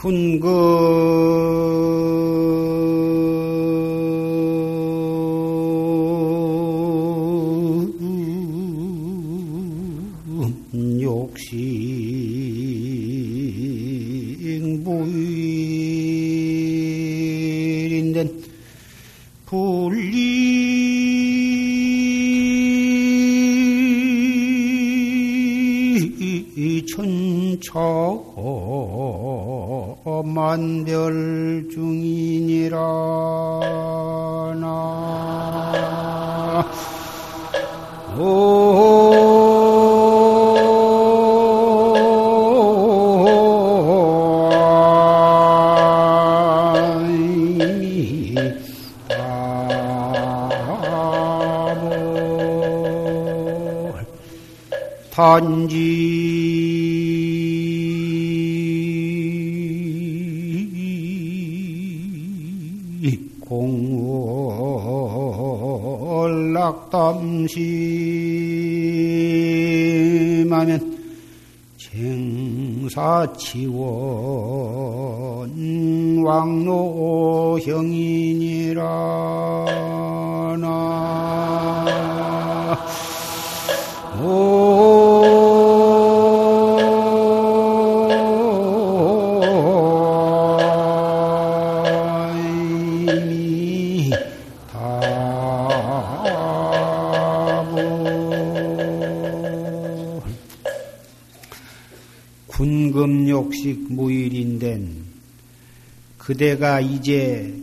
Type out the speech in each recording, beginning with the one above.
군금 욕식 무일인된 분리 천차 만별 중이니라 나. 단지 사치원 왕노형이니라 나 군금욕식 무일인된 그대가 이제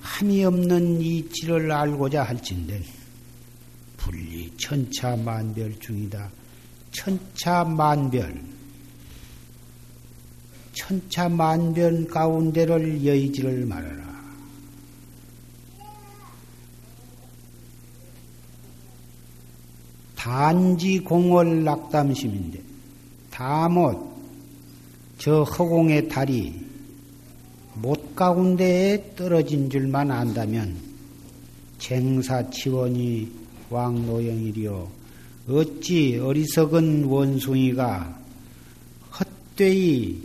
함이 없는 이치를 알고자 할진된 분리 천차만별 중이다. 천차만별 천차만별 가운데를 여의지를 말하라. 단지 공월 낙담심인데 다못 저 허공의 달이 못 가운데에 떨어진 줄만 안다면 쟁사 치원이 왕노영이리요 어찌 어리석은 원숭이가 헛되이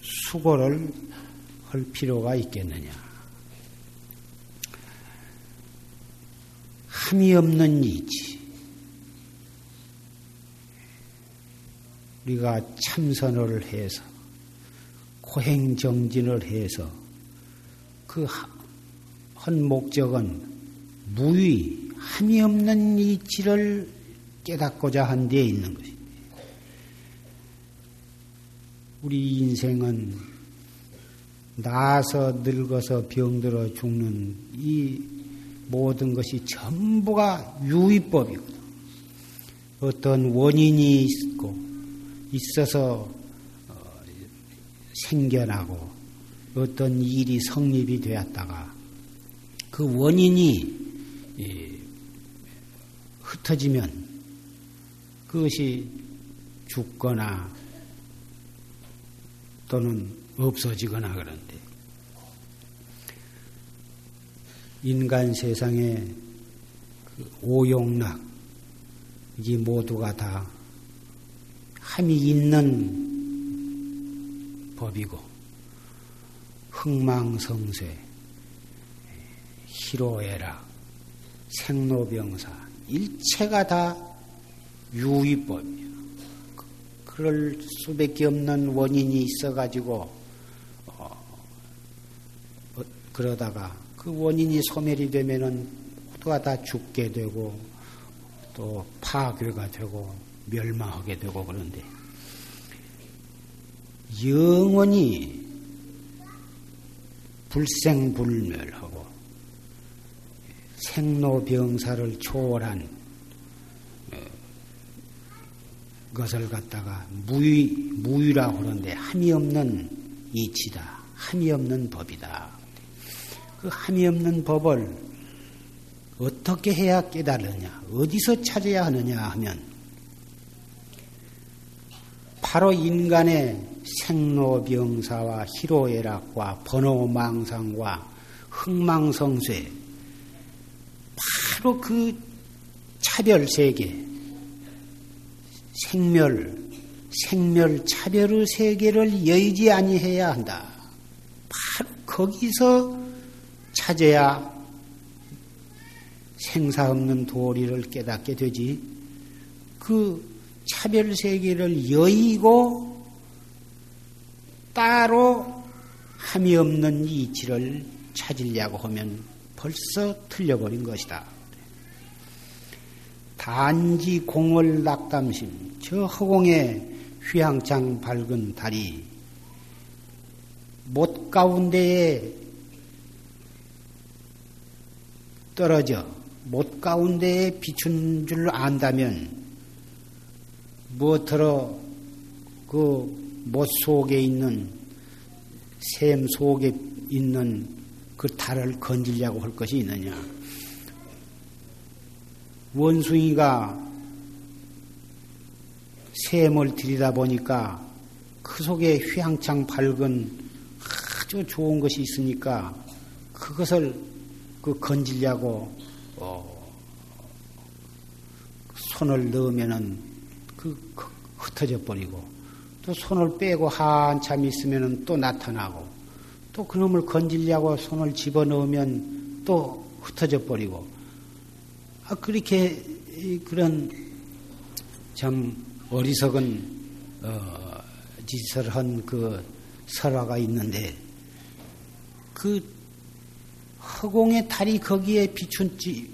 수고를 할 필요가 있겠느냐. 함이 없는 이치. 우리가 참선을 해서 고행정진을 해서 그 한 목적은 무의, 함이 없는 이치를 깨닫고자 한데 있는 것입니다. 우리 인생은 나서 늙어서 병들어 죽는 이 모든 것이 전부가 유의법이거든. 어떤 원인이 있고 있어서 생겨나고 어떤 일이 성립이 되었다가 그 원인이 흩어지면 그것이 죽거나 또는 없어지거나 그런데 인간 세상에 그 오용락 이게 모두가 다 함이 있는 법이고 흥망성쇠 희로애락 생로병사 일체가 다 유의법이에요. 그럴 수밖에 없는 원인이 있어가지고 어, 어, 그러다가 그 원인이 소멸이 되면은 모두가 다 죽게 되고 또 파괴가 되고 멸망하게 되고 그런데 영원히 불생불멸하고 생로병사를 초월한 것을 갖다가 무의, 무의라고 하는데 함이 없는 이치다. 함이 없는 법이다. 그 함이 없는 법을 어떻게 해야 깨달으냐, 어디서 찾아야 하느냐 하면 바로 인간의 생로병사와 희로애락과 번호망상과 흥망성쇠 바로 그 차별 세계 생멸, 생멸 차별의 세계를 여의지 아니해야 한다. 바로 거기서 찾아야 생사 없는 도리를 깨닫게 되지. 그 차별 세계를 여의고 따로 함이 없는 이치를 찾으려고 하면 벌써 틀려버린 것이다. 단지 공을 낙담심, 저 허공에 휘황창 밝은 달이 못 가운데에 떨어져 못 가운데에 비춘 줄 안다면 무엇으로 그 못 속에 있는 샘 속에 있는 그 달을 건질려고 할 것이 있느냐? 원숭이가 샘을 들이다 보니까 그 속에 휘황창 밝은 아주 좋은 것이 있으니까 그것을 그 건질려고 어 손을 넣으면은 그 흩어져 버리고 또 손을 빼고 한참 있으면은 또 나타나고 또 그놈을 건질려고 손을 집어 넣으면 또 흩어져 버리고. 아 그렇게 그런 참 어리석은 어, 짓을 한 그 설화가 있는데 그 허공의 달이 거기에 비춘지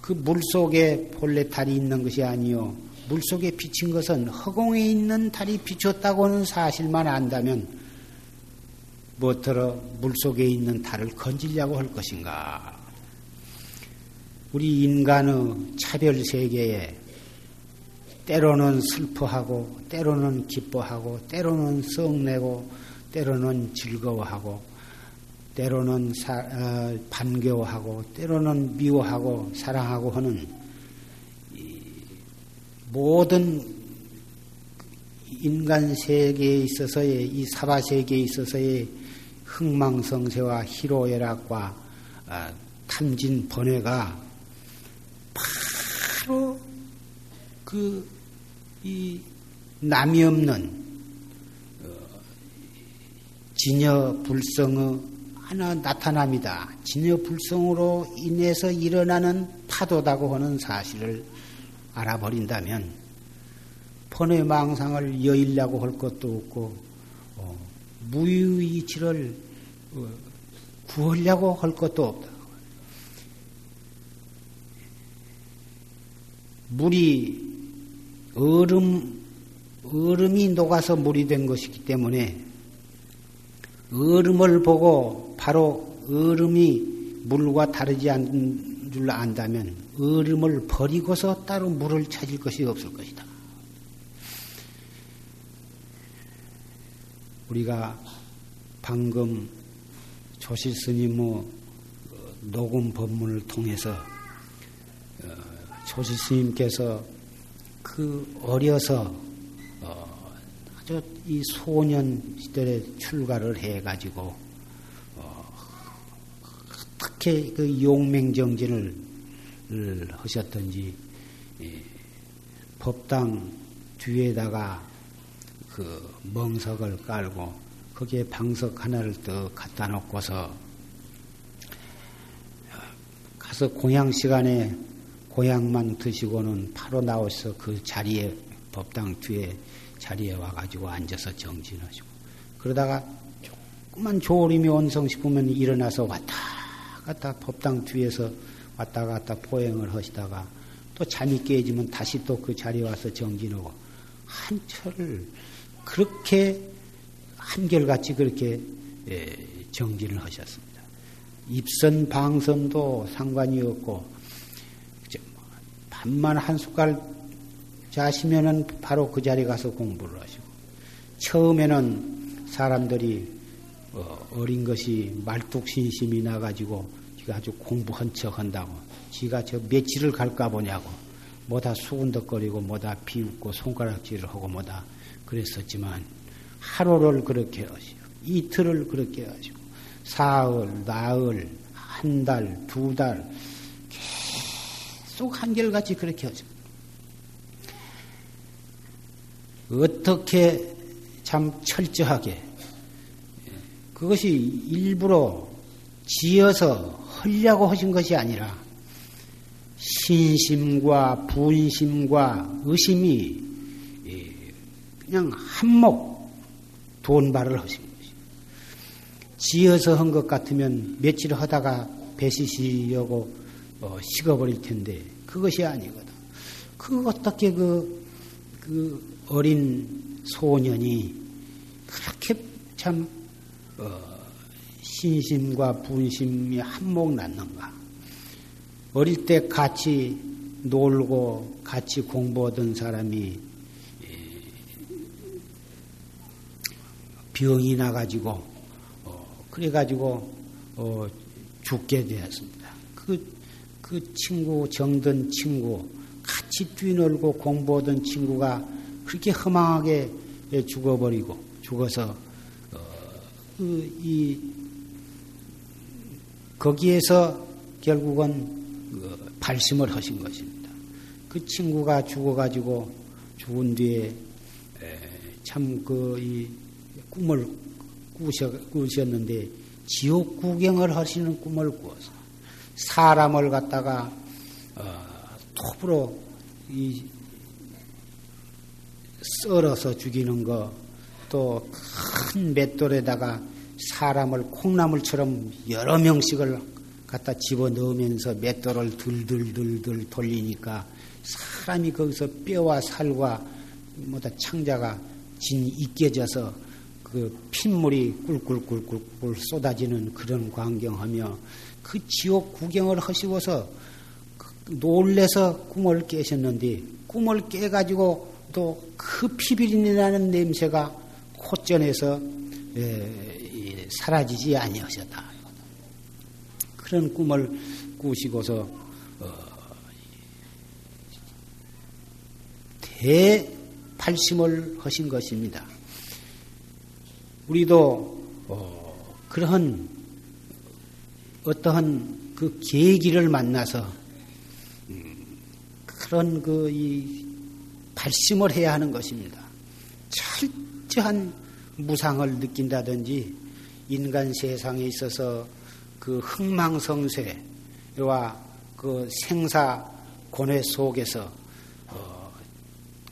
그 물 속에 본래 달이 있는 것이 아니요 물속에 비친 것은 허공에 있는 달이 비쳤다고 하는 사실만 안다면 무엇으로 물속에 있는 달을 건지려고 할 것인가? 우리 인간의 차별 세계에 때로는 슬퍼하고, 때로는 기뻐하고, 때로는 썩내고, 때로는 즐거워하고, 때로는 사, 어, 반겨워하고, 때로는 미워하고, 사랑하고 하는 모든 인간 세계에 있어서의 이 사바 세계에 있어서의 흥망성쇠와 희로애락과 어, 탐진 번뇌가 바로 그 이 남이 없는 어, 진여 불성의 하나 나타납니다. 진여 불성으로 인해서 일어나는 파도다고 하는 사실을 알아버린다면 번외 망상을 여일라고 할 것도 없고 어, 무유이치를 어, 구하려고 할 것도 없다. 물이 얼음, 얼음이 녹아서 물이 된 것이기 때문에 얼음을 보고 바로 얼음이 물과 다르지 않은 줄 안다면 얼음을 버리고서 따로 물을 찾을 것이 없을 것이다. 우리가 방금 조실 스님의 녹음 법문을 통해서 어, 조실 스님께서 그 어려서 어 아주 이 소년 시절에 출가를 해가지고 어 어떻게 그 용맹정진을 하셨던지 예 법당 뒤에다가 그 멍석을 깔고 거기에 방석 하나를 또 갖다 놓고서 가서 공양 시간에 고향만 드시고는 바로 나와서 그 자리에 법당 뒤에 자리에 와가지고 앉아서 정진하시고 그러다가 조금만 조림이 원성 싶으면 일어나서 왔다 갔다 법당 뒤에서 왔다 갔다 포행을 하시다가 또 잠이 깨지면 다시 또 그 자리에 와서 정진하고 한철을 그렇게 한결같이 그렇게 예, 정진을 하셨습니다. 입선 방선도 상관이 없고 밥만 한 숟갈 자시면은 바로 그 자리에 가서 공부를 하시고 처음에는 사람들이 어, 어린 것이 말뚝신심이 나가지고 지가 아주 공부한 척 한다고 지가 저 며칠을 갈까 보냐고 뭐다 수군덕거리고 뭐다 비웃고 손가락질을 하고 뭐다 그랬었지만 하루를 그렇게 하시고 이틀을 그렇게 하시고 사흘, 나흘, 한 달, 두 달, 쏙 한결같이 그렇게 하죠. 어떻게 참 철저하게 그것이 일부러 지어서 하려고 하신 것이 아니라 신심과 분심과 의심이 그냥 한몫 돈발을 하신 것이 지어서 한 것 같으면 며칠 하다가 배시시려고 어, 식어버릴 텐데 그것이 아니거든. 그 어떻게 그, 그 어린 소년이 그렇게 참 어, 신심과 분심이 한몫 났는가? 어릴 때 같이 놀고 같이 공부하던 사람이 병이 나가지고 어, 그래가지고 어, 죽게 되었습니다. 그, 그 친구 정든 친구 같이 뛰놀고 공부하던 친구가 그렇게 허망하게 죽어버리고 죽어서 어, 그, 이 거기에서 결국은 그 발심을 하신 것입니다. 그 친구가 죽어가지고 죽은 뒤에 참 그 이 꿈을 꾸셨는데 지옥 구경을 하시는 꿈을 꾸어서 사람을 갖다가 어, 톱으로 이 썰어서 죽이는 거, 또 큰 맷돌에다가 사람을 콩나물처럼 여러 명씩을 갖다 집어 넣으면서 맷돌을 들들들들 돌리니까 사람이 거기서 뼈와 살과 뭐다 창자가 진 익혀져서 그 핏물이 꿀꿀꿀꿀꿀 쏟아지는 그런 광경하며 그 지옥 구경을 하시고서 그 놀래서 꿈을 깨셨는데 꿈을 깨가지고 또 그 피비린내 나는 냄새가 콧전에서 사라지지 아니하셨다. 그런 꿈을 꾸시고서 어, 대팔심을 하신 것입니다. 우리도 어, 그러한 어떠한 그 계기를 만나서 음, 그런 그 이 발심을 해야 하는 것입니다. 철저한 무상을 느낀다든지 인간 세상에 있어서 그 흥망성쇠와 그 생사 고뇌 속에서 어,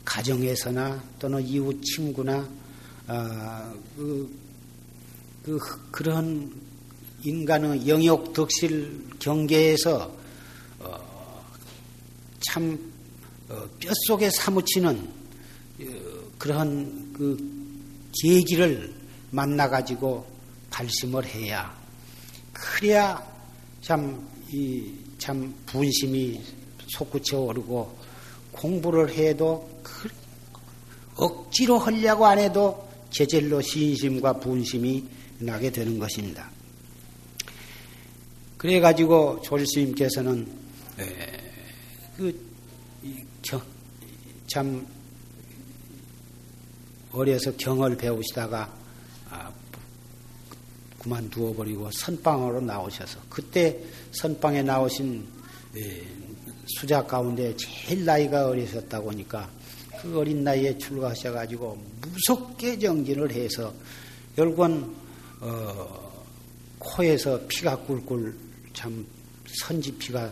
가정에서나 또는 이웃 친구나 아, 그, 그, 그런 인간의 영역 덕실 경계에서 어, 참 어, 뼛속에 사무치는 어, 그런 그 계기를 만나 가지고 발심을 해야 그래야 참, 이, 참 분심이 솟구쳐 오르고 공부를 해도 그 억지로 하려고 안 해도 제절로 신심과 분심이 나게 되는 것입니다. 그래 가지고 조실스님께서는 그참 어려서 경을 배우시다가 아, 그만두어 버리고 선방으로 나오셔서 그때 선방에 나오신 수자 가운데 제일 나이가 어리셨다고 하니까 그 어린 나이에 출가하셔가지고 무섭게 정진을 해서 결국은 어, 코에서 피가 꿀꿀 참 선지 피가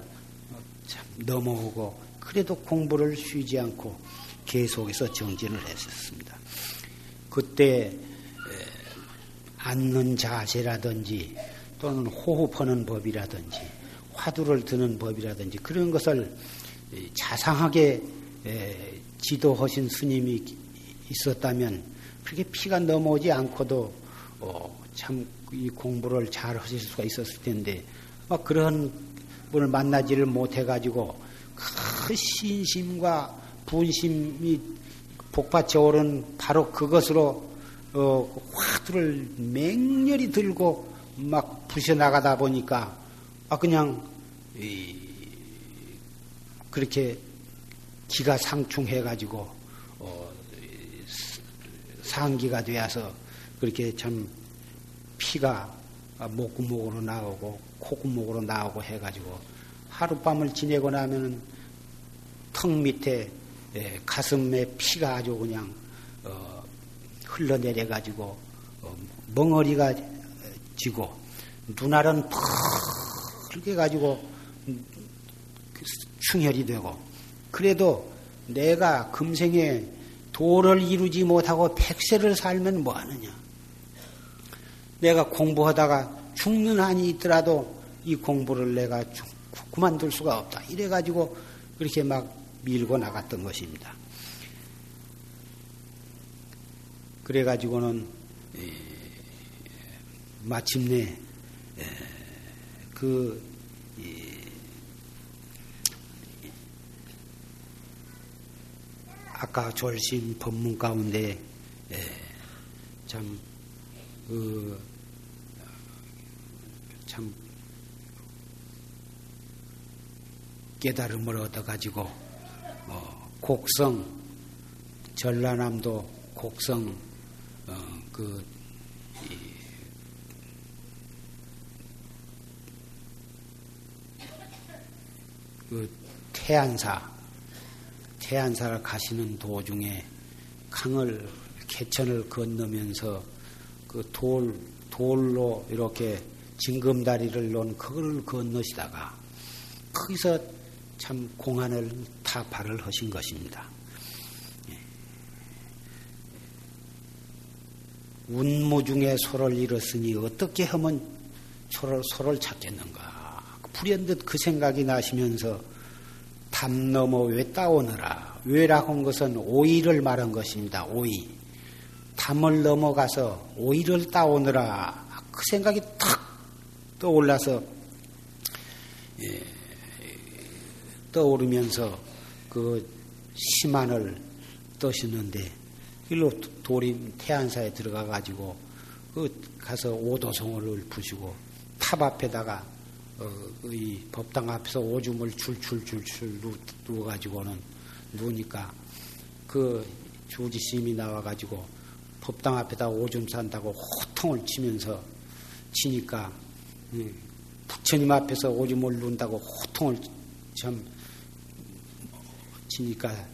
참 넘어오고 그래도 공부를 쉬지 않고 계속해서 정진을 했었습니다. 그때 앉는 자세라든지 또는 호흡하는 법이라든지 화두를 드는 법이라든지 그런 것을 자상하게 지도하신 스님이 있었다면 그렇게 피가 넘어오지 않고도 어, 참이 공부를 잘 하실 수가 있었을 텐데 막 그런 분을 만나지를 못해가지고 그 신심과 분심이 복받쳐 오른 바로 그것으로 어, 화두를 맹렬히 들고 막 부셔나가다 보니까 아 그냥 이, 그렇게 기가 상충해가지고 어, 상기가 되어서 그렇게 참 피가 목구멍으로 나오고 콧구멍으로 나오고 해가지고 하룻밤을 지내고 나면은 턱 밑에 예, 가슴에 피가 아주 그냥 어, 흘러내려 가지고 어, 멍어리가 지고 눈알은 펄게 가지고 충혈이 되고 그래도 내가 금생에 도를 이루지 못하고 백세를 살면 뭐 하느냐? 내가 공부하다가 죽는 한이 있더라도 이 공부를 내가 그만둘 수가 없다. 이래가지고 그렇게 막 밀고 나갔던 것입니다. 그래가지고는 마침내 그 아까 졸심 법문 가운데 참, 그, 참, 깨달음을 얻어가지고, 어, 곡성, 전라남도 곡성, 어, 그, 그 태안사, 태안사를 가시는 도중에 강을, 개천을 건너면서 그 돌, 돌로 이렇게 징금다리를 놓은 그걸 건너시다가 거기서 참 공안을 타발을 하신 것입니다. 운무 중에 소를 잃었으니 어떻게 하면 소를, 소를 찾겠는가. 불현듯 그 생각이 나시면서 담 넘어 왜 따오느라. 왜라고 한 것은 오이를 말한 것입니다. 오이. 담을 넘어가서 오이를 따오느라. 그 생각이 탁 떠올라서, 예, 떠오르면서 그 심한을 떠시는데, 일로 도림 태안사에 들어가 가지고, 그 가서 오도성을 부시고, 탑 앞에다가 어, 이 법당 앞에서 오줌을 줄줄줄줄 누워 가지고는 누우니까 그 주지심이 나와 가지고 법당 앞에다 오줌 산다고 호통을 치면서 치니까 부처님 앞에서 오줌을 누운다고 호통을 참 치니까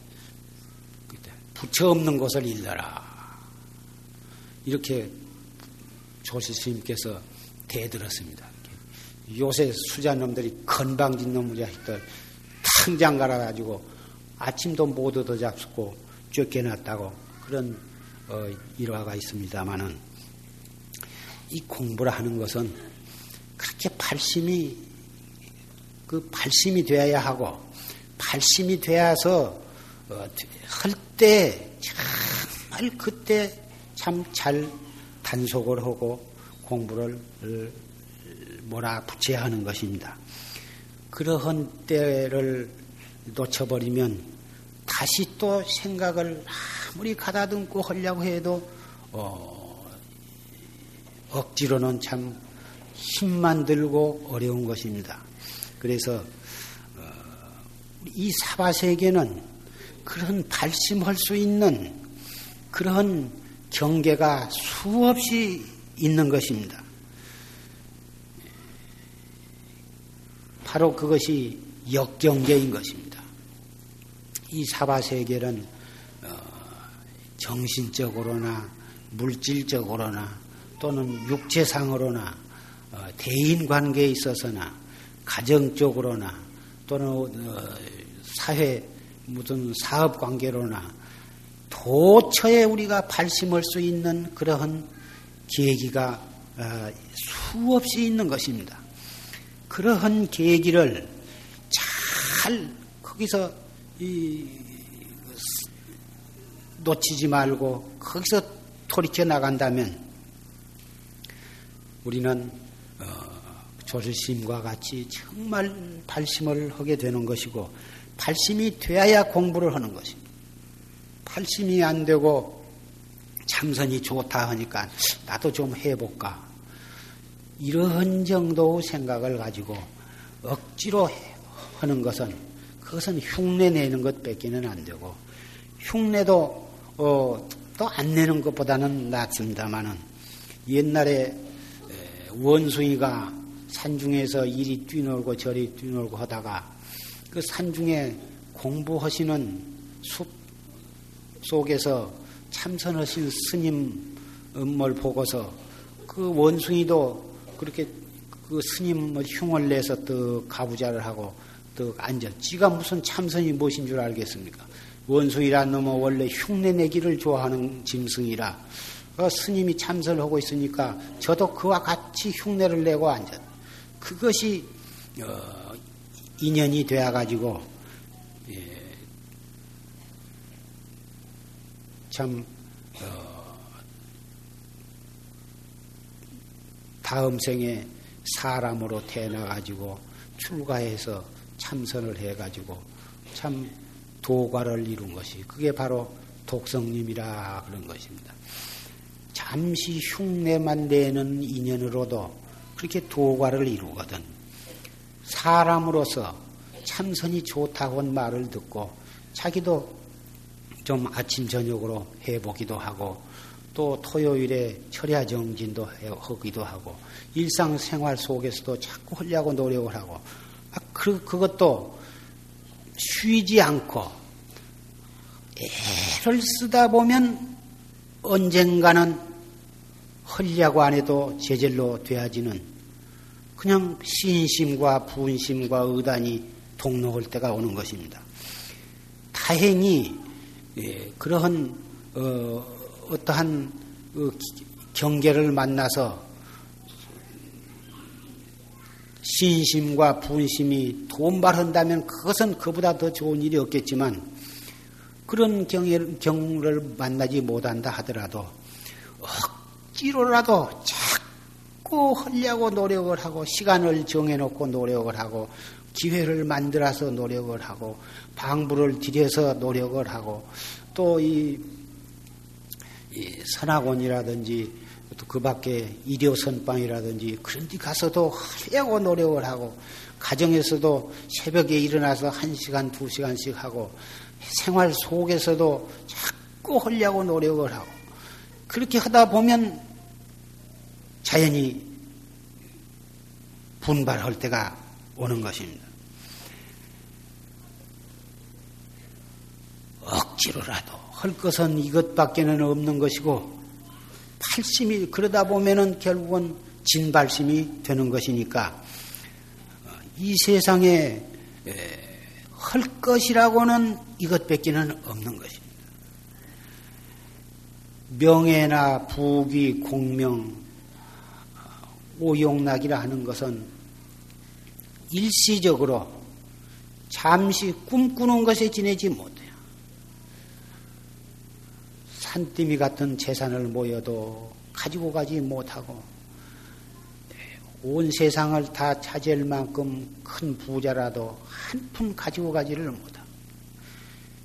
부처 없는 곳을 일러라 이렇게 조실스님께서 대들었습니다. 요새 수자놈들이 건방진 놈의 자식들 당장 갈아가지고 아침도 못 얻어 잡수고 쫓겨났다고 그런 어, 일화가 있습니다만은 이 공부를 하는 것은 그렇게 발심이 그 발심이 되어야 하고 발심이 되어서 어, 할 때 정말 그때 참 잘 단속을 하고 공부를 몰아붙여야 하는 것입니다. 그러한 때를 놓쳐버리면 다시 또 생각을 아무리 가다듬고 하려고 해도 어, 억지로는 참 힘만 들고 어려운 것입니다. 그래서 어, 이 사바세계는 그런 발심할 수 있는 그런 경계가 수없이 있는 것입니다. 바로 그것이 역경계인 것입니다. 이 사바세계는 어, 정신적으로나 물질적으로나 또는 육체상으로나 어, 대인 관계에 있어서나 가정적으로나 또는 어, 사회 무슨 사업 관계로나 도처에 우리가 발심할 수 있는 그러한 계기가 수없이 있는 것입니다. 그러한 계기를 잘 거기서 이 놓치지 말고 거기서 돌이켜 나간다면 우리는 어, 조실심과 같이 정말 발심을 하게 되는 것이고 발심이 되어야 공부를 하는 것입니다. 발심이 안 되고 참선이 좋다 하니까 나도 좀 해볼까 이러한 정도 생각을 가지고 억지로 하는 것은 그것은 흉내 내는 것 뺏기는 안 되고 흉내도 어, 또 안 내는 것보다는 낫습니다만은 옛날에 원숭이가 산중에서 이리 뛰놀고 저리 뛰놀고 하다가 그 산중에 공부하시는 숲 속에서 참선하신 스님을 보고서 그 원숭이도 그렇게 그 스님을 흉을 내서 또 가부좌를 하고 또 앉아. 지가 무슨 참선이 무엇인 줄 알겠습니까? 원숭이란 놈은 원래 흉내 내기를 좋아하는 짐승이라 그 스님이 참선을 하고 있으니까 저도 그와 같이 흉내를 내고 앉았. 그것이 어, 인연이 되어가지고 예, 참 어, 다음 생에 사람으로 태어나가지고 출가해서 참선을 해가지고 참 도과를 이룬 것이 그게 바로 독성님이라 그런 것입니다. 잠시 흉내만 내는 인연으로도 그렇게 도과를 이루거든. 사람으로서 참선이 좋다고 말을 듣고 자기도 좀 아침 저녁으로 해보기도 하고 또 토요일에 철야 정진도 하기도 하고 일상생활 속에서도 자꾸 하려고 노력을 하고 아, 그, 그것도 쉬지 않고 애를 쓰다 보면 언젠가는 헐려고 안 해도 제절로 되어지는 그냥 신심과 분심과 의단이 동록할 때가 오는 것입니다. 다행히 예, 그러한 어, 어떠한 어, 경계를 만나서 신심과 분심이 돈발한다면 그것은 그보다 더 좋은 일이 없겠지만 그런 경우를 만나지 못한다 하더라도 억지로라도 자꾸 하려고 노력을 하고 시간을 정해놓고 노력을 하고 기회를 만들어서 노력을 하고 방부를 들여서 노력을 하고 또이 이 선학원이라든지 또그 밖에 일요 선방이라든지 그런 데 가서도 하려고 노력을 하고 가정에서도 새벽에 일어나서 한 시간 두 시간씩 하고 생활 속에서도 자꾸 하려고 노력을 하고 그렇게 하다 보면 자연히 분발할 때가 오는 것입니다. 억지로라도 할 것은 이것밖에는 없는 것이고 팔심이 그러다 보면은 결국은 진발심이 되는 것이니까 이 세상에 할 것이라고는 이것밖에는 없는 것입니다. 명예나 부귀, 공명, 오용락이라 하는 것은 일시적으로 잠시 꿈꾸는 것에 지내지 못해. 산더미 같은 재산을 모여도 가지고 가지 못하고 온 세상을 다 차지할 만큼 큰 부자라도 한 푼 가지고 가지를 못하고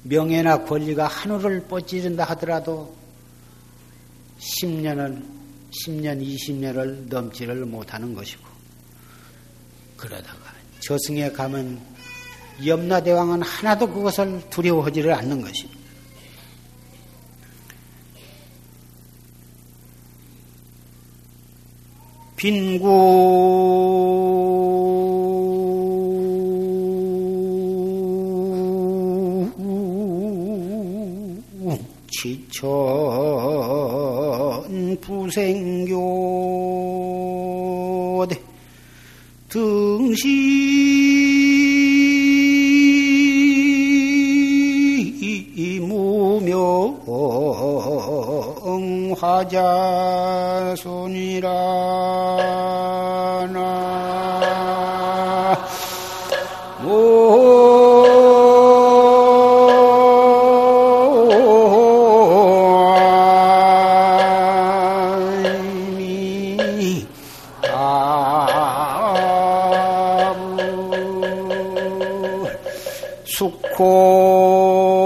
명예나 권리가 하늘을 뻗지른다 하더라도 10년을 10년 20년을 넘지를 못하는 것이고 그러다가 저승에 가면 염라대왕은 하나도 그것을 두려워하지를 않는 것입니다. 빈구 지천 부생교대 등시 무명 화자손이라 සුක්ඛෝ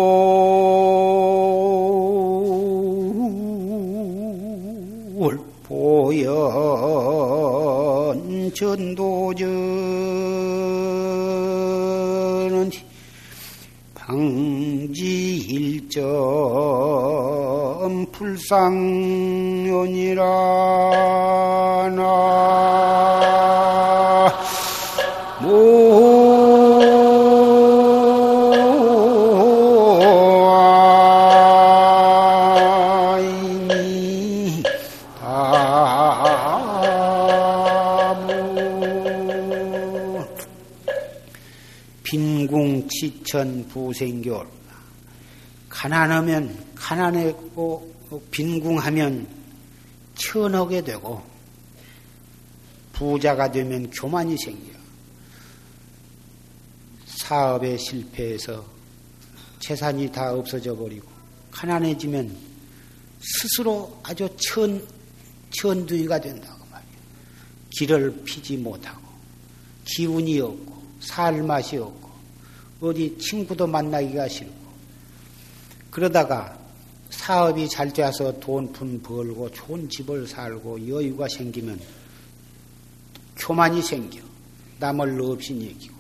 부천 부생교 가난하면 가난하고 빈궁하면 천하게 되고 부자가 되면 교만이 생겨 사업에 실패해서 재산이 다 없어져 버리고 가난해지면 스스로 아주 천 천두이가 된다고 말이야. 길을 피지 못하고 기운이 없고 살 맛이 없고 어디 친구도 만나기가 싫고. 그러다가 사업이 잘 되어서 돈 푼 벌고 좋은 집을 살고 여유가 생기면 교만이 생겨. 남을 없이 얘기고.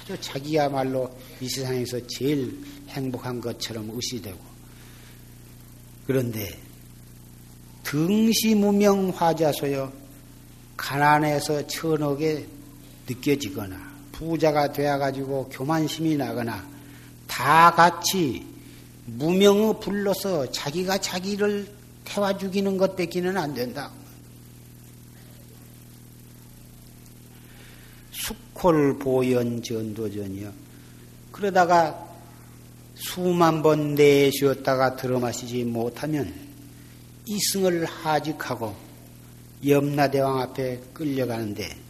아주 자기야말로 이 세상에서 제일 행복한 것처럼 의시되고. 그런데 등시무명 화자소여 가난해서 천억에 느껴지거나 부자가 되어가지고 교만심이 나거나 다 같이 무명을 불러서 자기가 자기를 태워 죽이는 것 뺏기는 안 된다. 숙콜 보연 전도전이요. 그러다가 수만 번 내쉬었다가 들어마시지 못하면 이승을 하직하고 염라대왕 앞에 끌려가는데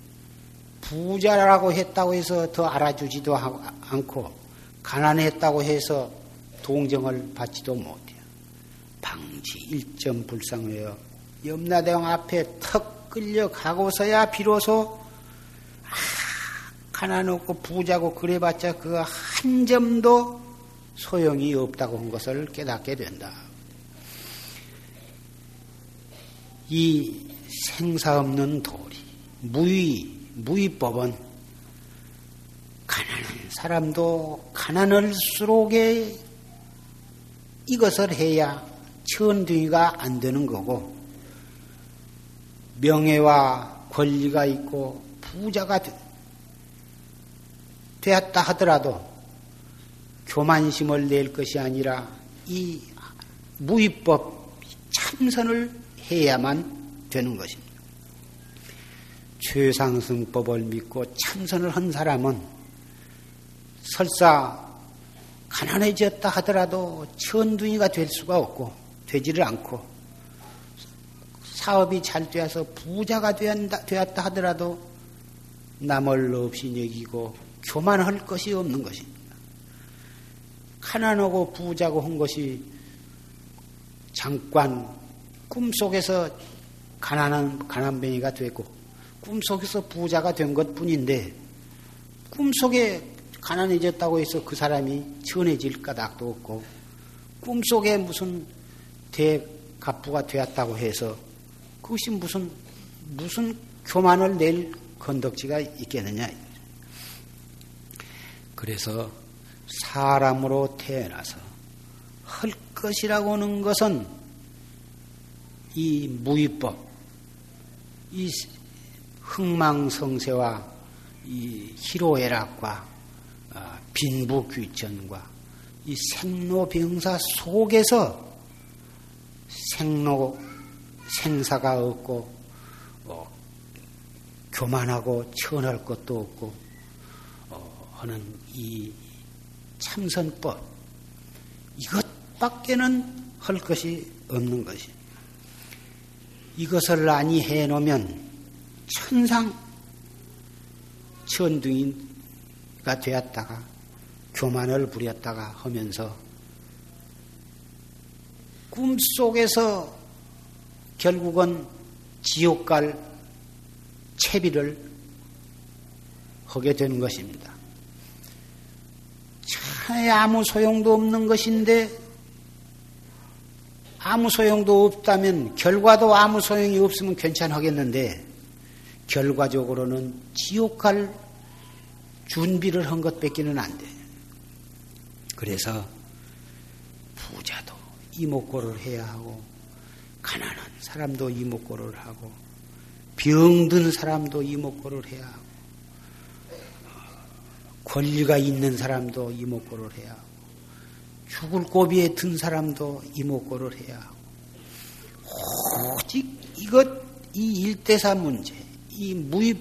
부자라고 했다고 해서 더 알아주지도 않고 가난했다고 해서 동정을 받지도 못해요. 방지 일점 불상하여 염라대왕 앞에 턱 끌려가고서야 비로소 아, 가난하고 부자고 그래봤자 그 한 점도 소용이 없다고 한 것을 깨닫게 된다. 이 생사 없는 도리, 무의, 무의법은 가난한 사람도 가난할수록에 이것을 해야 천둥이가 안 되는 거고, 명예와 권리가 있고 부자가 되었다 하더라도 교만심을 낼 것이 아니라 이 무위법 참선을 해야만 되는 것입니다. 최상승법을 믿고 참선을 한 사람은 설사 가난해졌다 하더라도 천둥이가 될 수가 없고 되지를 않고 사업이 잘 되어서 부자가 되었다 하더라도 남을 없이 여기고 교만할 것이 없는 것입니다. 가난하고 부자고 한 것이 잠깐 꿈속에서 가난한 가난뱅이가 되고 꿈속에서 부자가 된 것 뿐인데 꿈속에 가난해졌다고 해서 그 사람이 천해질 까닭도 없고 꿈속에 무슨 대갑부가 되었다고 해서 그것이 무슨 무슨 교만을 낼 건덕지가 있겠느냐. 그래서 사람으로 태어나서 할 것이라고 하는 것은 이 무위법, 이 흥망성쇠와 이 희로애락과 아, 빈부귀천과 이 생로병사 속에서 생로 생사가 없고 어, 교만하고 천할 것도 없고 어, 하는 이 참선법 이것밖에는 할 것이 없는 것이. 이것을 아니 해놓으면 천상 천둥이가 되었다가 교만을 부렸다가 하면서 꿈속에서 결국은 지옥 갈 채비를 하게 되는 것입니다. 아무 소용도 없는 것인데 아무 소용도 없다면 결과도 아무 소용이 없으면 괜찮하겠는데 결과적으로는 지옥 갈 준비를 한 것밖에는 안 돼. 그래서 부자도 이목고를 해야 하고 가난한 사람도 이목고를 하고 병든 사람도 이목고를 해야 하고 권리가 있는 사람도 이목고를 해야 하고 죽을 고비에 든 사람도 이목고를 해야 하고 오직 이것 이 일대사 문제 이 무의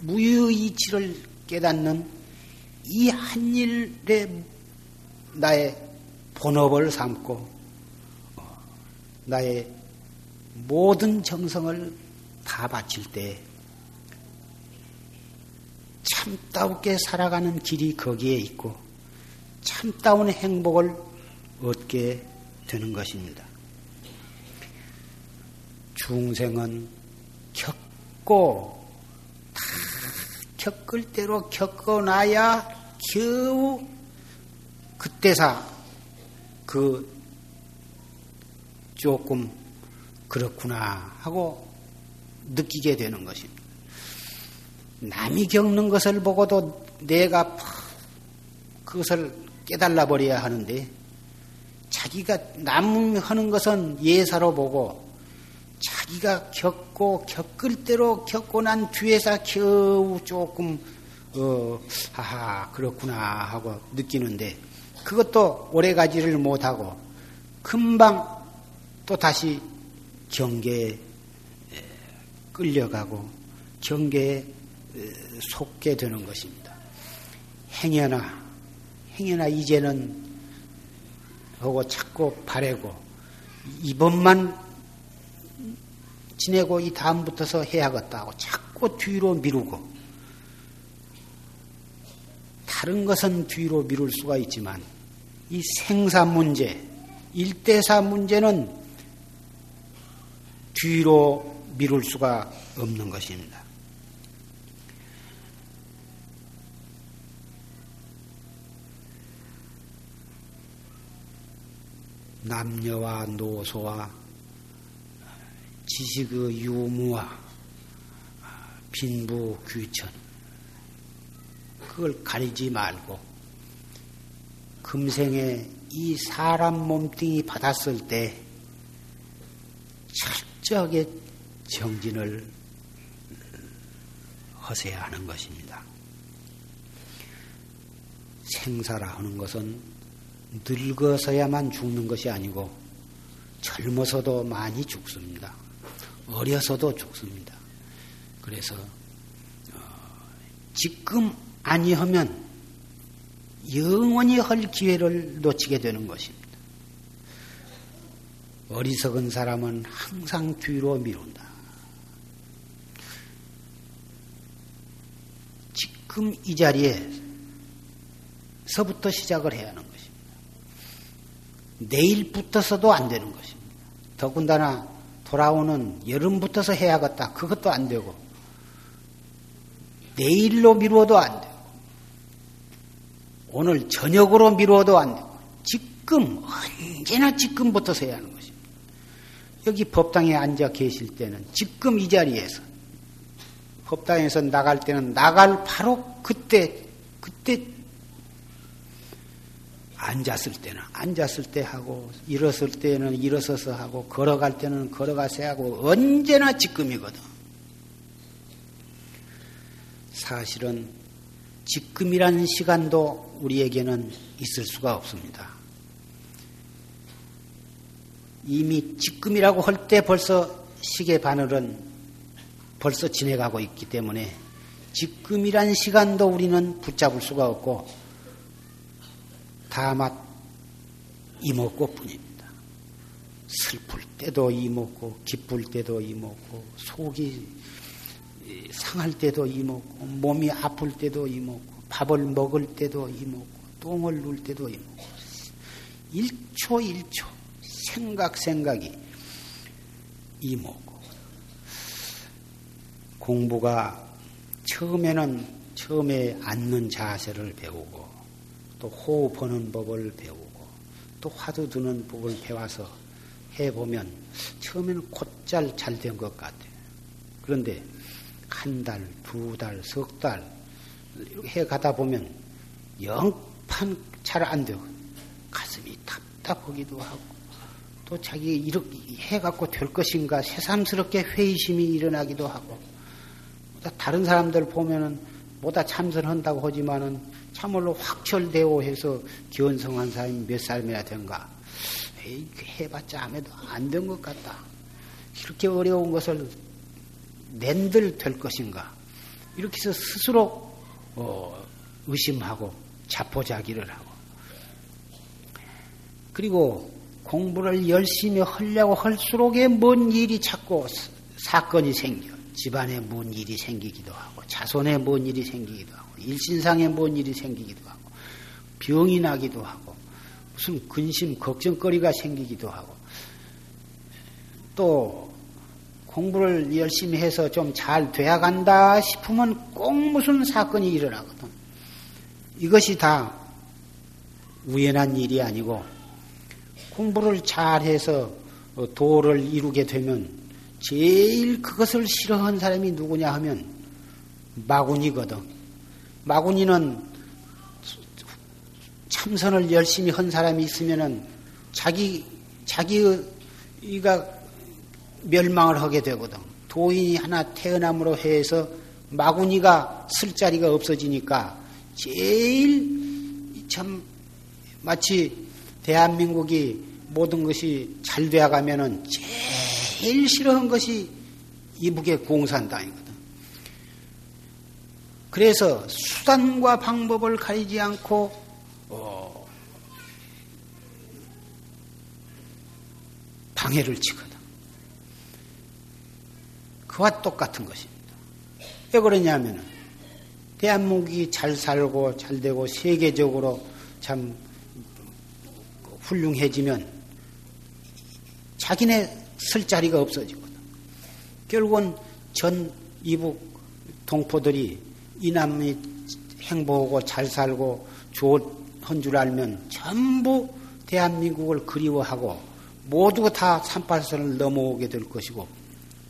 무의 이치를 깨닫는 이 한 일에 나의 본업을 삼고 나의 모든 정성을 다 바칠 때 참다우게 살아가는 길이 거기에 있고 참다운 행복을 얻게 되는 것입니다. 중생은 겪고 다 겪을 대로 겪어놔야 겨우 그때사 그 조금 그렇구나 하고 느끼게 되는 것입니다. 남이 겪는 것을 보고도 내가 그것을 깨달아 버려야 하는데 자기가 남 하는 것은 예사로 보고 자기가 겪고 겪을 대로 겪고 난 뒤에서 겨우 조금 어 하하 그렇구나 하고 느끼는데 그것도 오래 가지를 못하고 금방 또 다시 경계에 끌려가고 경계에 속게 되는 것입니다. 행여나 행여나 이제는 하고 자꾸 바래고 이번만 지내고 이 다음부터서 해야겠다 하고 자꾸 뒤로 미루고 다른 것은 뒤로 미룰 수가 있지만 이 생사 문제, 일대사 문제는 뒤로 미룰 수가 없는 것입니다. 남녀와 노소와 지식의 유무와 빈부 귀천 그걸 가리지 말고 금생에 이 사람 몸뚱이 받았을 때 철저하게 정진을 하셔야 하는 것입니다. 생사라 하는 것은 늙어서야만 죽는 것이 아니고 젊어서도 많이 죽습니다. 어려서도 죽습니다. 그래서 어, 지금 아니하면 영원히 할 기회를 놓치게 되는 것입니다. 어리석은 사람은 항상 뒤로 미룬다. 지금 이 자리에서부터 시작을 해야 하는 것입니다. 내일부터서도 안 되는 것입니다. 더군다나 돌아오는 여름부터서 해야겠다. 그것도 안 되고 내일로 미루어도 안 되고 오늘 저녁으로 미루어도 안 되고 지금 언제나 지금부터서 해야 하는 것입니다. 여기 법당에 앉아 계실 때는 지금 이 자리에서 법당에서 나갈 때는 나갈 바로 그때 그때 앉았을 때는 앉았을 때 하고 일었을 때는 일어서서 하고 걸어갈 때는 걸어가서 하고 언제나 지금이거든. 사실은 지금이라는 시간도 우리에게는 있을 수가 없습니다. 이미 지금이라고 할 때 벌써 시계 바늘은 벌써 지내가고 있기 때문에 지금이란 시간도 우리는 붙잡을 수가 없고 다만 이먹고 뿐입니다. 슬플 때도 이먹고 기쁠 때도 이먹고 속이 상할 때도 이먹고 몸이 아플 때도 이먹고 밥을 먹을 때도 이먹고 똥을 눌 때도 이먹고 일초일초 생각 생각이 이먹고 공부가 처음에는 처음에 앉는 자세를 배우고 또 호흡하는 법을 배우고 또 화두 드는 법을 배워서 해보면 처음에는 곧잘 잘 된 것 같아요. 그런데 한 달, 두 달, 석 달, 이렇게 해 가다 보면 영판 잘 안 되고 가슴이 답답하기도 하고 또 자기 이렇게 해갖고 될 것인가 새삼스럽게 회의심이 일어나기도 하고 다른 사람들 보면은 뭐다 참선한다고 하지만은 참말로 확철대오 해서 기원성한 사람이 몇 살이나 된가? 에이, 해봤자 아무도 안 된 것 같다. 이렇게 어려운 것을 낸들 될 것인가? 이렇게 해서 스스로 어, 의심하고 자포자기를 하고 그리고 공부를 열심히 하려고 할수록에 뭔 일이 자꾸 사건이 생겨. 집안에 뭔 일이 생기기도 하고, 자손에 뭔 일이 생기기도 하고, 일신상에 뭔 일이 생기기도 하고, 병이 나기도 하고, 무슨 근심, 걱정거리가 생기기도 하고, 또 공부를 열심히 해서 좀 잘 돼야 간다 싶으면 꼭 무슨 사건이 일어나거든. 이것이 다 우연한 일이 아니고 공부를 잘해서 도를 이루게 되면 제일 그것을 싫어하는 사람이 누구냐 하면 마군이거든. 마군이는 참선을 열심히 한 사람이 있으면은 자기 자기가 멸망을 하게 되거든. 도인이 하나 태어남으로 해서 마구니가 쓸 자리가 없어지니까 제일 참 마치 대한민국이 모든 것이 잘 되어 가면은 제일 싫어한 것이 이북의 공산당이거든. 그래서 수단과 방법을 가리지 않고 어, 방해를 치거든. 그와 똑같은 것입니다. 왜 그러냐면 대한민국이 잘 살고 잘 되고 세계적으로 참 훌륭해지면 자기네 쓸 자리가 없어지거든. 결국은 전 이북 동포들이 이 남이 행복하고 잘 살고 좋은 줄 알면 전부 대한민국을 그리워하고 모두가 다 삼팔선을 넘어오게 될 것이고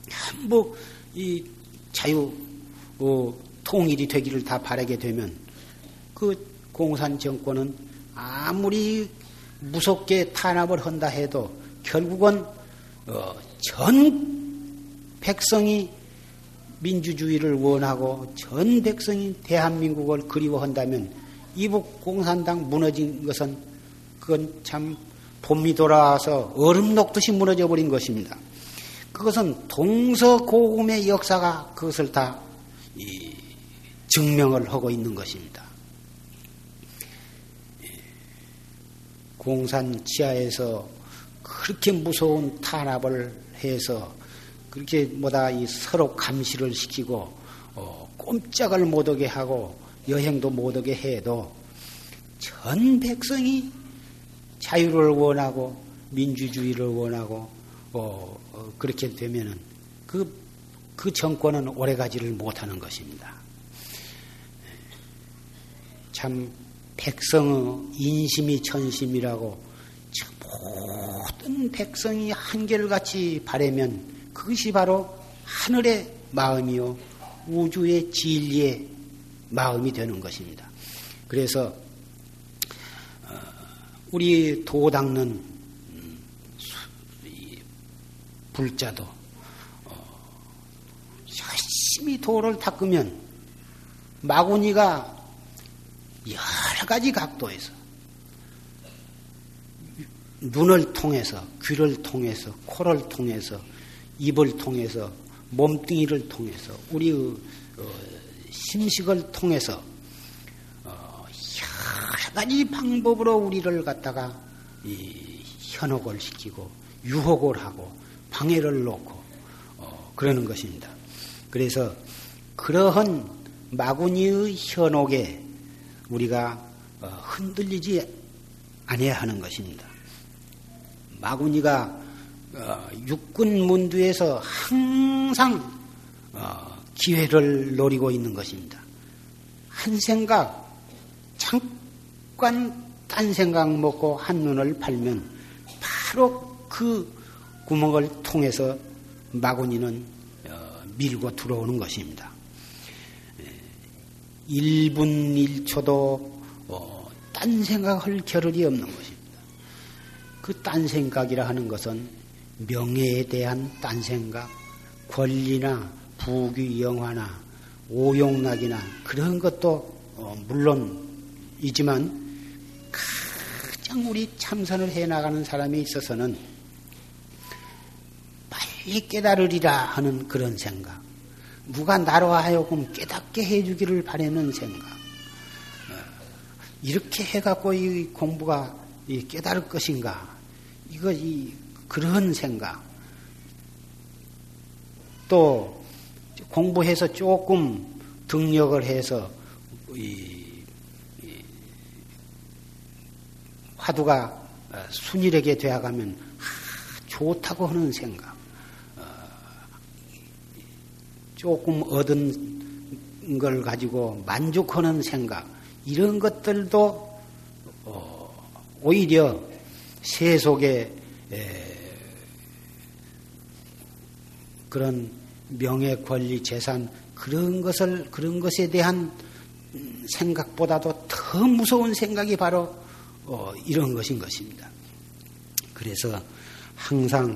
전부 이 자유 어, 통일이 되기를 다 바라게 되면 그 공산 정권은 아무리 무섭게 탄압을 한다 해도 결국은 어, 전 백성이 민주주의를 원하고 전 백성이 대한민국을 그리워한다면 이북 공산당 무너진 것은 그건 참 봄이 돌아와서 얼음 녹듯이 무너져 버린 것입니다. 그것은 동서고금의 역사가 그것을 다 증명을 하고 있는 것입니다. 공산 지하에서 그렇게 무서운 탄압을 해서 그렇게 뭐다 이 서로 감시를 시키고 어, 꼼짝을 못하게 하고 여행도 못하게 해도 전 백성이 자유를 원하고 민주주의를 원하고 어, 어, 그렇게 되면은 그, 그 정권은 오래가지를 못하는 것입니다. 참 백성의 인심이 천심이라고 모든 백성이 한결같이 바라면 그것이 바로 하늘의 마음이요 우주의 진리의 마음이 되는 것입니다. 그래서 어, 우리 도 닦는 불자도 어, 열심히 도를 닦으면 마구니가 여러 가지 각도에서 눈을 통해서 귀를 통해서 코를 통해서 입을 통해서 몸뚱이를 통해서 우리의 어, 심식을 통해서 어, 여러 가지 방법으로 우리를 갖다가 현혹을 시키고 유혹을 하고 방해를 놓고 어, 그러는 것입니다. 그래서 그러한 마구니의 현혹에 우리가 어, 흔들리지 아니야 하는 것입니다. 마구니가 어, 육군 문두에서 항상 어, 기회를 노리고 있는 것입니다. 한 생각 잠깐 딴 생각 먹고 한 눈을 팔면 바로 그 구멍을 통해서 마구니는 어, 밀고 들어오는 것입니다. 1분 1초도 어, 딴 생각할 겨를이 없는 것입니다. 그 딴 생각이라 하는 것은 명예에 대한 딴 생각, 권리나 부귀 영화나 오용락이나 그런 것도 어, 물론이지만 가장 우리 참선을 해 나가는 사람이 있어서는 빨리 깨달으리라 하는 그런 생각. 누가 나로 하여금 깨닫게 해주기를 바라는 생각. 어, 이렇게 해갖고 이 공부가 깨달을 것인가? 이거 이 그런 생각. 또 공부해서 조금 등력을 해서 이, 이 화두가 순일하게 되어가면 아, 좋다고 하는 생각. 어, 조금 얻은 걸 가지고 만족하는 생각. 이런 것들도 어, 오히려 세속의 그런 명예, 권리, 재산 그런 것을 그런 것에 대한 생각보다도 더 무서운 생각이 바로 어, 이런 것인 것입니다. 그래서 항상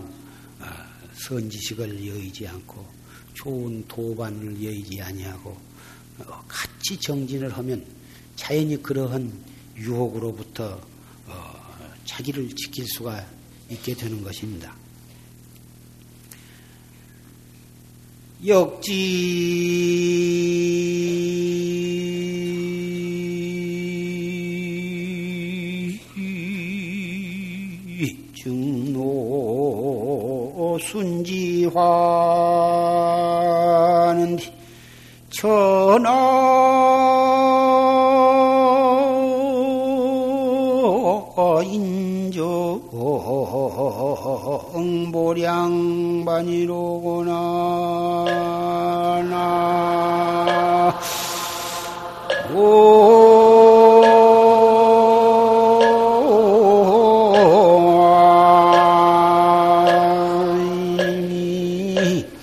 어, 선지식을 여의지 않고 좋은 도반을 여의지 아니하고 어, 같이 정진을 하면 자연히 그러한 유혹으로부터 어, 자기를 지킬 수가 있게 되는 것입니다. 역지. 중노 순지화는 천하 인정보량 반이로구나 나. 근신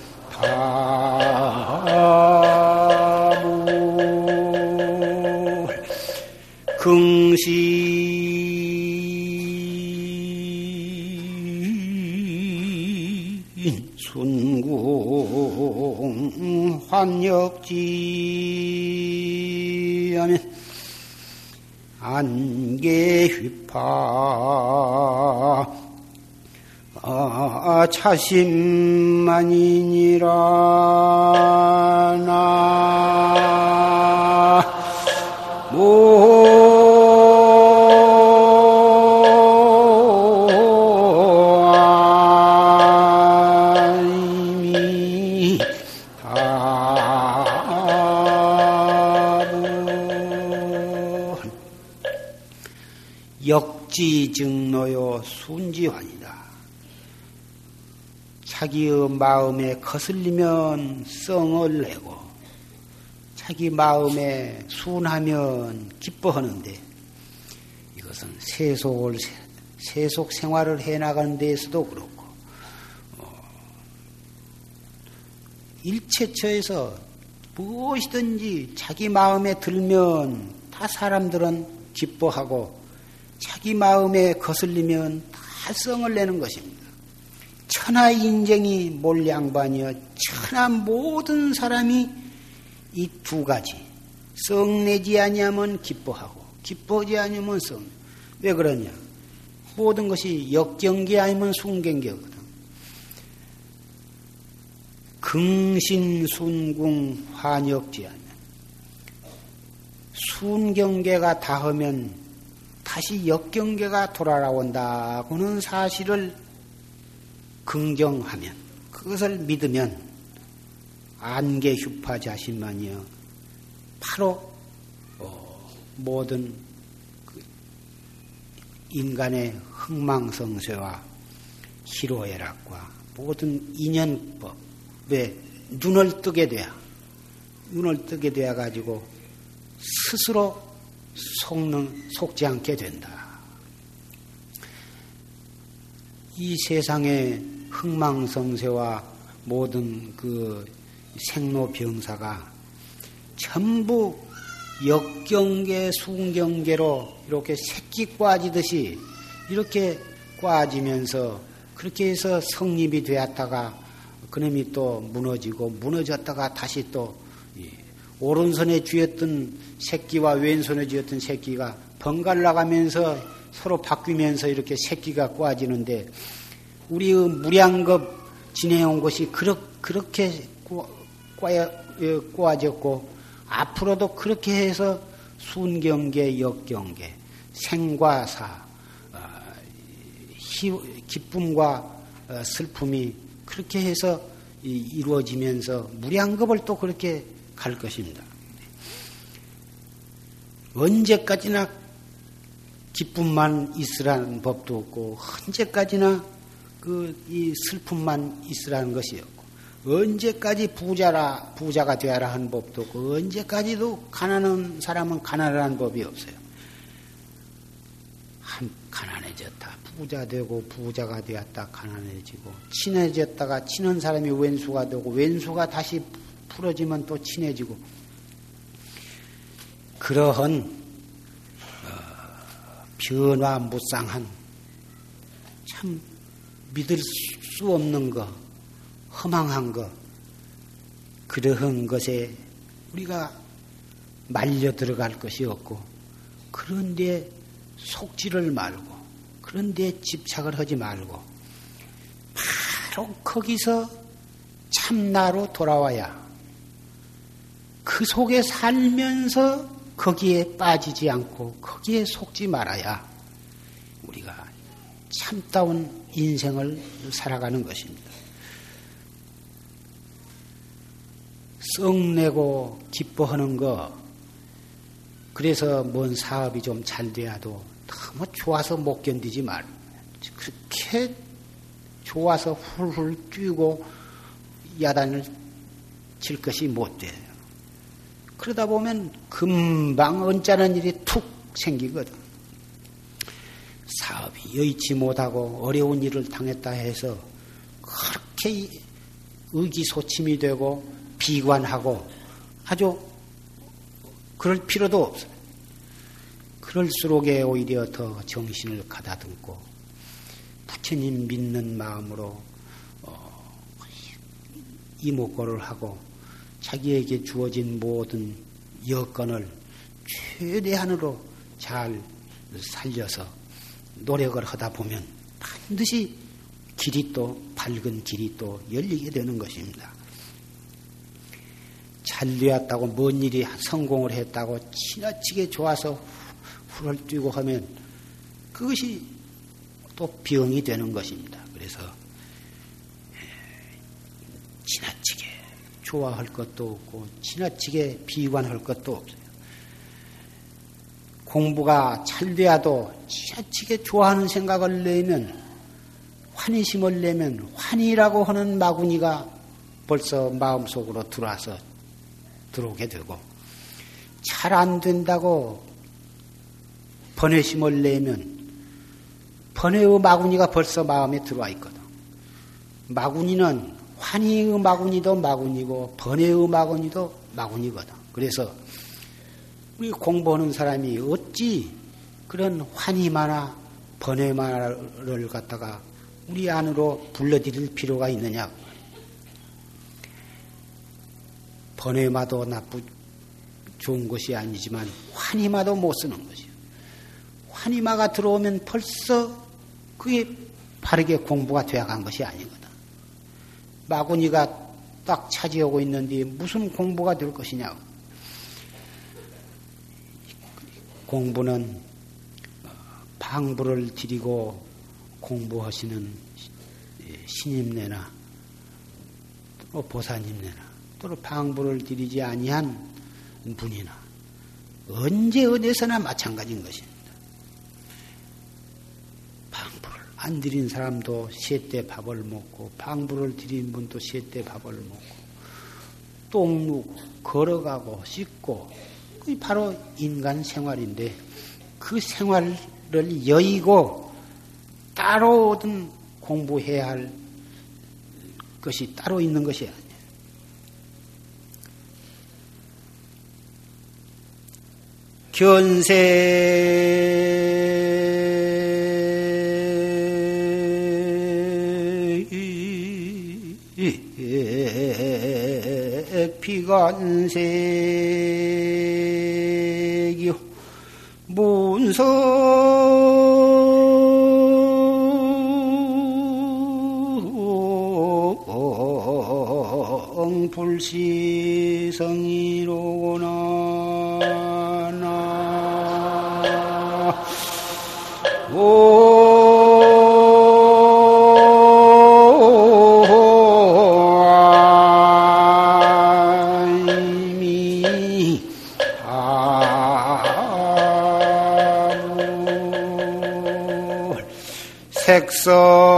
환역지하면 안개 휘파. 아, 차심만이니라. 나 자기의 마음에 거슬리면 썽을 내고 자기 마음에 순하면 기뻐하는데 이것은 세속을 세속 생활을 해 나가는 데에서도 그렇고 어, 일체처에서 무엇이든지 자기 마음에 들면 다 사람들은 기뻐하고 자기 마음에 거슬리면 다 성을 내는 것입니다. 천하 인쟁이 몰 양반이여 천하 모든 사람이 이 두 가지 성 내지 아니하면 기뻐하고 기뻐하지 아니하면 성. 왜 그러냐? 모든 것이 역경계 아니면 순경계거든. 긍신순궁 환역지 하면 순경계가 닿으면 다시 역경계가 돌아온다고는 사실을 긍정하면 그것을 믿으면 안개 휴파 자신만이여 바로 어, 모든 그 인간의 흥망성쇠와 희로애락과 모든 인연법에 눈을 뜨게 돼야 눈을 뜨게 되어 가지고 스스로 속는 속지 않게 된다. 이 세상의 흥망성쇠와 모든 그 생로병사가 전부 역경계, 순경계로 이렇게 새끼 꽈지듯이 이렇게 꽈지면서 그렇게 해서 성립이 되었다가 그놈이 또 무너지고 무너졌다가 다시 또 오른손에 쥐었던 새끼와 왼손에 쥐었던 새끼가 번갈아 나가면서 서로 바뀌면서 이렇게 새끼가 꽈지는데 우리의 무량겁 지내온 것이 그렇게 꼬아졌고 앞으로도 그렇게 해서 순경계, 역경계, 생과 사, 어, 기쁨과 어, 슬픔이 그렇게 해서 이루어지면서 무량겁을 또 그렇게 갈 것입니다. 언제까지나 기쁨만 있으라는 법도 없고 언제까지나 그 이 슬픔만 있으라는 것이었고 언제까지 부자라 부자가 되어라 하는 법도 없고 언제까지도 가난한 사람은 가난한 법이 없어요. 한 가난해졌다. 부자 되고 부자가 되었다. 가난해지고 친해졌다가 친한 사람이 왼수가 되고 왼수가 다시 풀어지면 또 친해지고. 그러한 어, 변화 무쌍한 참 믿을 수 없는 거, 허망한 거, 그러한 것에 우리가 말려 들어갈 것이 없고, 그런데 속지를 말고, 그런데 집착을 하지 말고, 바로 거기서 참나로 돌아와야 그 속에 살면서 거기에 빠지지 않고 거기에 속지 말아야 우리가 참다운 인생을 살아가는 것입니다. 썩내고 기뻐하는 거, 그래서 뭔 사업이 좀 잘 돼야도 너무 좋아서 못 견디지 말. 그렇게 좋아서 훌훌 뛰고 야단을 칠 것이 못 돼요. 그러다 보면 금방 언짢은 일이 툭 생기거든. 사업이 여의치 못하고 어려운 일을 당했다 해서 그렇게 의기소침이 되고 비관하고 아주 그럴 필요도 없어요. 그럴수록에 오히려 더 정신을 가다듬고 부처님 믿는 마음으로 어, 이목고를 하고 자기에게 주어진 모든 여건을 최대한으로 잘 살려서 노력을 하다 보면 반드시 길이 또 밝은 길이 또 열리게 되는 것입니다. 잘 되었다고 뭔 일이 성공을 했다고 지나치게 좋아서 훌을 뛰고 하면 그것이 또 병이 되는 것입니다. 그래서 지나치게 좋아할 것도 없고 지나치게 비관할 것도 없어요. 공부가 잘 돼야도 지나치게 좋아하는 생각을 내면 환희심을 내면 환희라고 하는 마구니가 벌써 마음속으로 들어와서 들어오게 되고 잘 안 된다고 번외심을 내면 번외의 마구니가 벌써 마음에 들어와 있거든. 마구니는 환희의 마구니도 마구니고 번외의 마구니도 마구니거든. 그래서 우리 공부하는 사람이 어찌 그런 환희 만화, 번외 만화를 갖다가 우리 안으로 불러들일 필요가 있느냐. 번외마도 나쁘, 좋은 것이 아니지만 환희마도 못 쓰는 것이요. 환희마가 들어오면 벌써 그게 바르게 공부가 되어간 것이 아니거든. 마구니가 딱 차지하고 있는데 무슨 공부가 될 것이냐고. 공부는 방부를 드리고 공부하시는 신임내나 또 보사님내나 또 방부를 드리지 아니한 분이나 언제 어디서나 마찬가지인 것입니다. 방부를 안 드린 사람도 셋대 밥을 먹고 방부를 드린 분도 셋대 밥을 먹고 똥 누고 걸어가고 씻고 바로 인간 생활인데 그 생활을 여의고 따로 어떤 공부해야 할 것이 따로 있는 것이 아니에요. 견세 비관세기요 문성 불시성이로구나 나 오. 저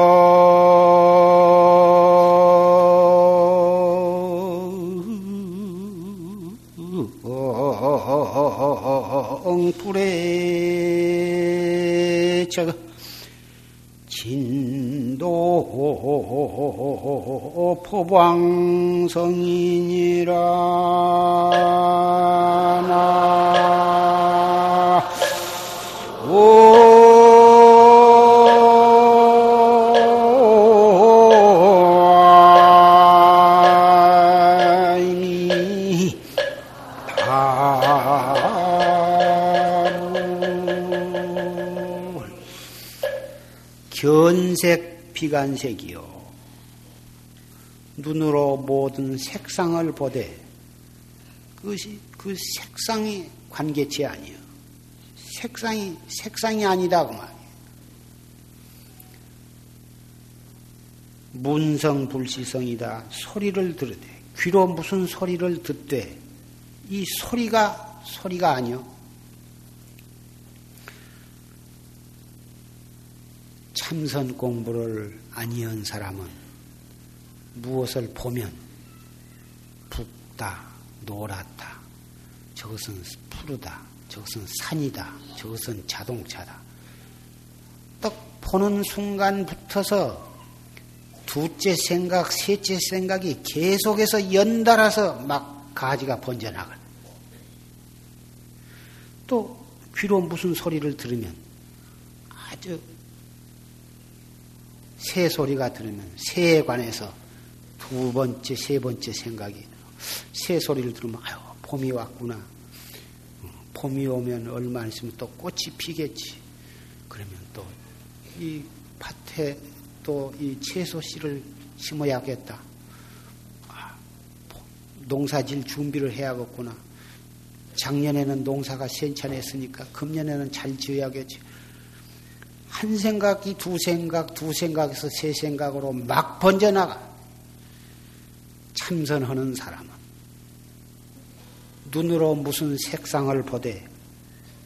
진도 포방성이니라 비간색이요. 눈으로 모든 색상을 보되 그것이 그 색상이 관계치 아니요. 색상이 색상이 아니다 그 말이에요. 문성 불시성이다. 소리를 들으되 귀로 무슨 소리를 듣되 이 소리가 소리가 아니요. 참선 공부를 아니한 사람은 무엇을 보면 붓다, 노랗다, 저것은 푸르다, 저것은 산이다, 저것은 자동차다. 딱 보는 순간부터서 두째 생각, 셋째 생각이 계속해서 연달아서 막 가지가 번져나가. 또 귀로 무슨 소리를 들으면 아주 새 소리가 들으면 새에 관해서 두 번째, 세 번째 생각이 새 소리를 들으면 아유 봄이 왔구나. 봄이 오면 얼마 안 있으면 또 꽃이 피겠지. 그러면 또 이 밭에 또 이 채소 씨를 심어야겠다. 아, 농사질 준비를 해야겠구나. 작년에는 농사가 괜찮았으니까 금년에는 잘 지어야겠지. 한 생각이 두 생각, 두 생각에서 세 생각으로 막 번져나가. 참선하는 사람은 눈으로 무슨 색상을 보되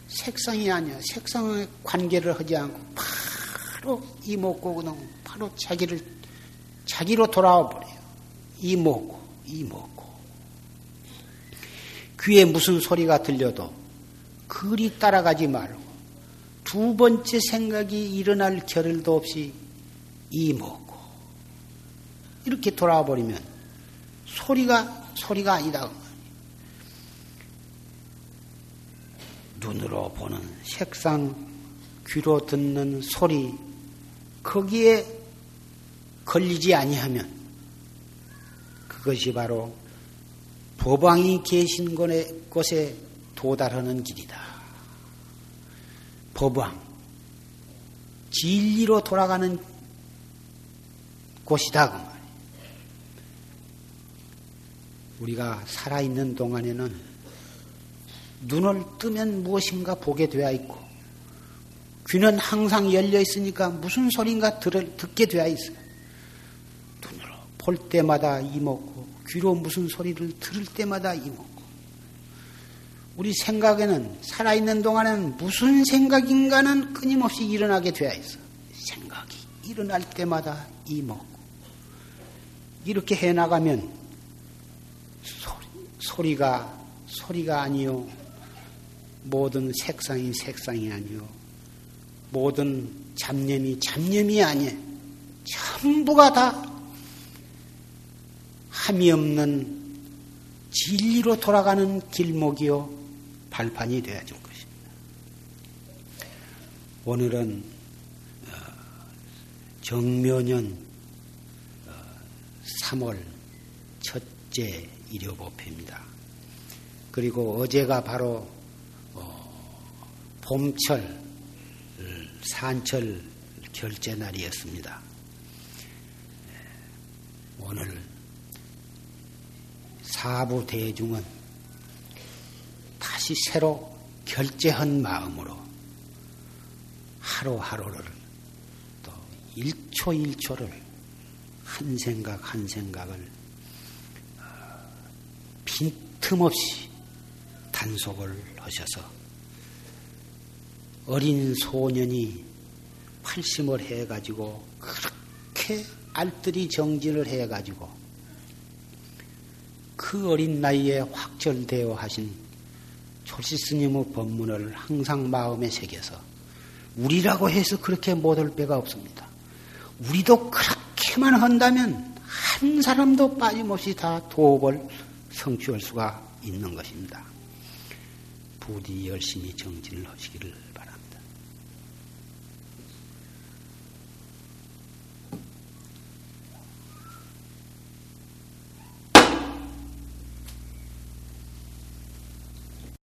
색상이 아니야. 색상에 관계를 하지 않고 바로 그냥 바로 자기를 자기로 돌아와 버려요. 이목고 이목고 귀에 무슨 소리가 들려도 그리 따라가지 말고 두 번째 생각이 일어날 겨를도 없이 이먹고 이렇게 돌아와 버리면 소리가 소리가 아니다. 눈으로 보는 색상, 귀로 듣는 소리 거기에 걸리지 아니하면 그것이 바로 법왕이 계신 곳에 도달하는 길이다. 법왕, 진리로 돌아가는 곳이다. 그. 우리가 살아있는 동안에는 눈을 뜨면 무엇인가 보게 되어 있고, 귀는 항상 열려 있으니까 무슨 소린가 들, 듣게 되어 있어요. 눈으로 볼 때마다 이먹고, 귀로 무슨 소리를 들을 때마다 이먹고, 우리 생각에는 살아있는 동안에는 무슨 생각인가는 끊임없이 일어나게 되어 있어. 생각이 일어날 때마다 이 먹고. 이렇게 해 나가면 소리, 소리가, 소리가 아니요. 모든 색상이 색상이 아니요. 모든 잡념이 잡념이 아니에요. 전부가 다 함이 없는 진리로 돌아가는 길목이요. 발판이 되어야 줄 것입니다. 오늘은 어, 정묘년 3월 어, 첫째 일요법회입니다. 그리고 어제가 바로 어, 봄철 산철 결제 날이었습니다. 오늘 사부 대중은 다시 새로 결제한 마음으로 하루하루를 또 1초 1초를 한 생각 한 생각을 어, 빈틈없이 단속을 하셔서 어린 소년이 활심을 해가지고 그렇게 알뜰히 정진을 해가지고 그 어린 나이에 확철되어 하신 조시 스님의 법문을 항상 마음에 새겨서 우리라고 해서 그렇게 못할 배가 없습니다. 우리도 그렇게만 한다면 한 사람도 빠짐없이 다 도업을 성취할 수가 있는 것입니다. 부디 열심히 정진을 하시기를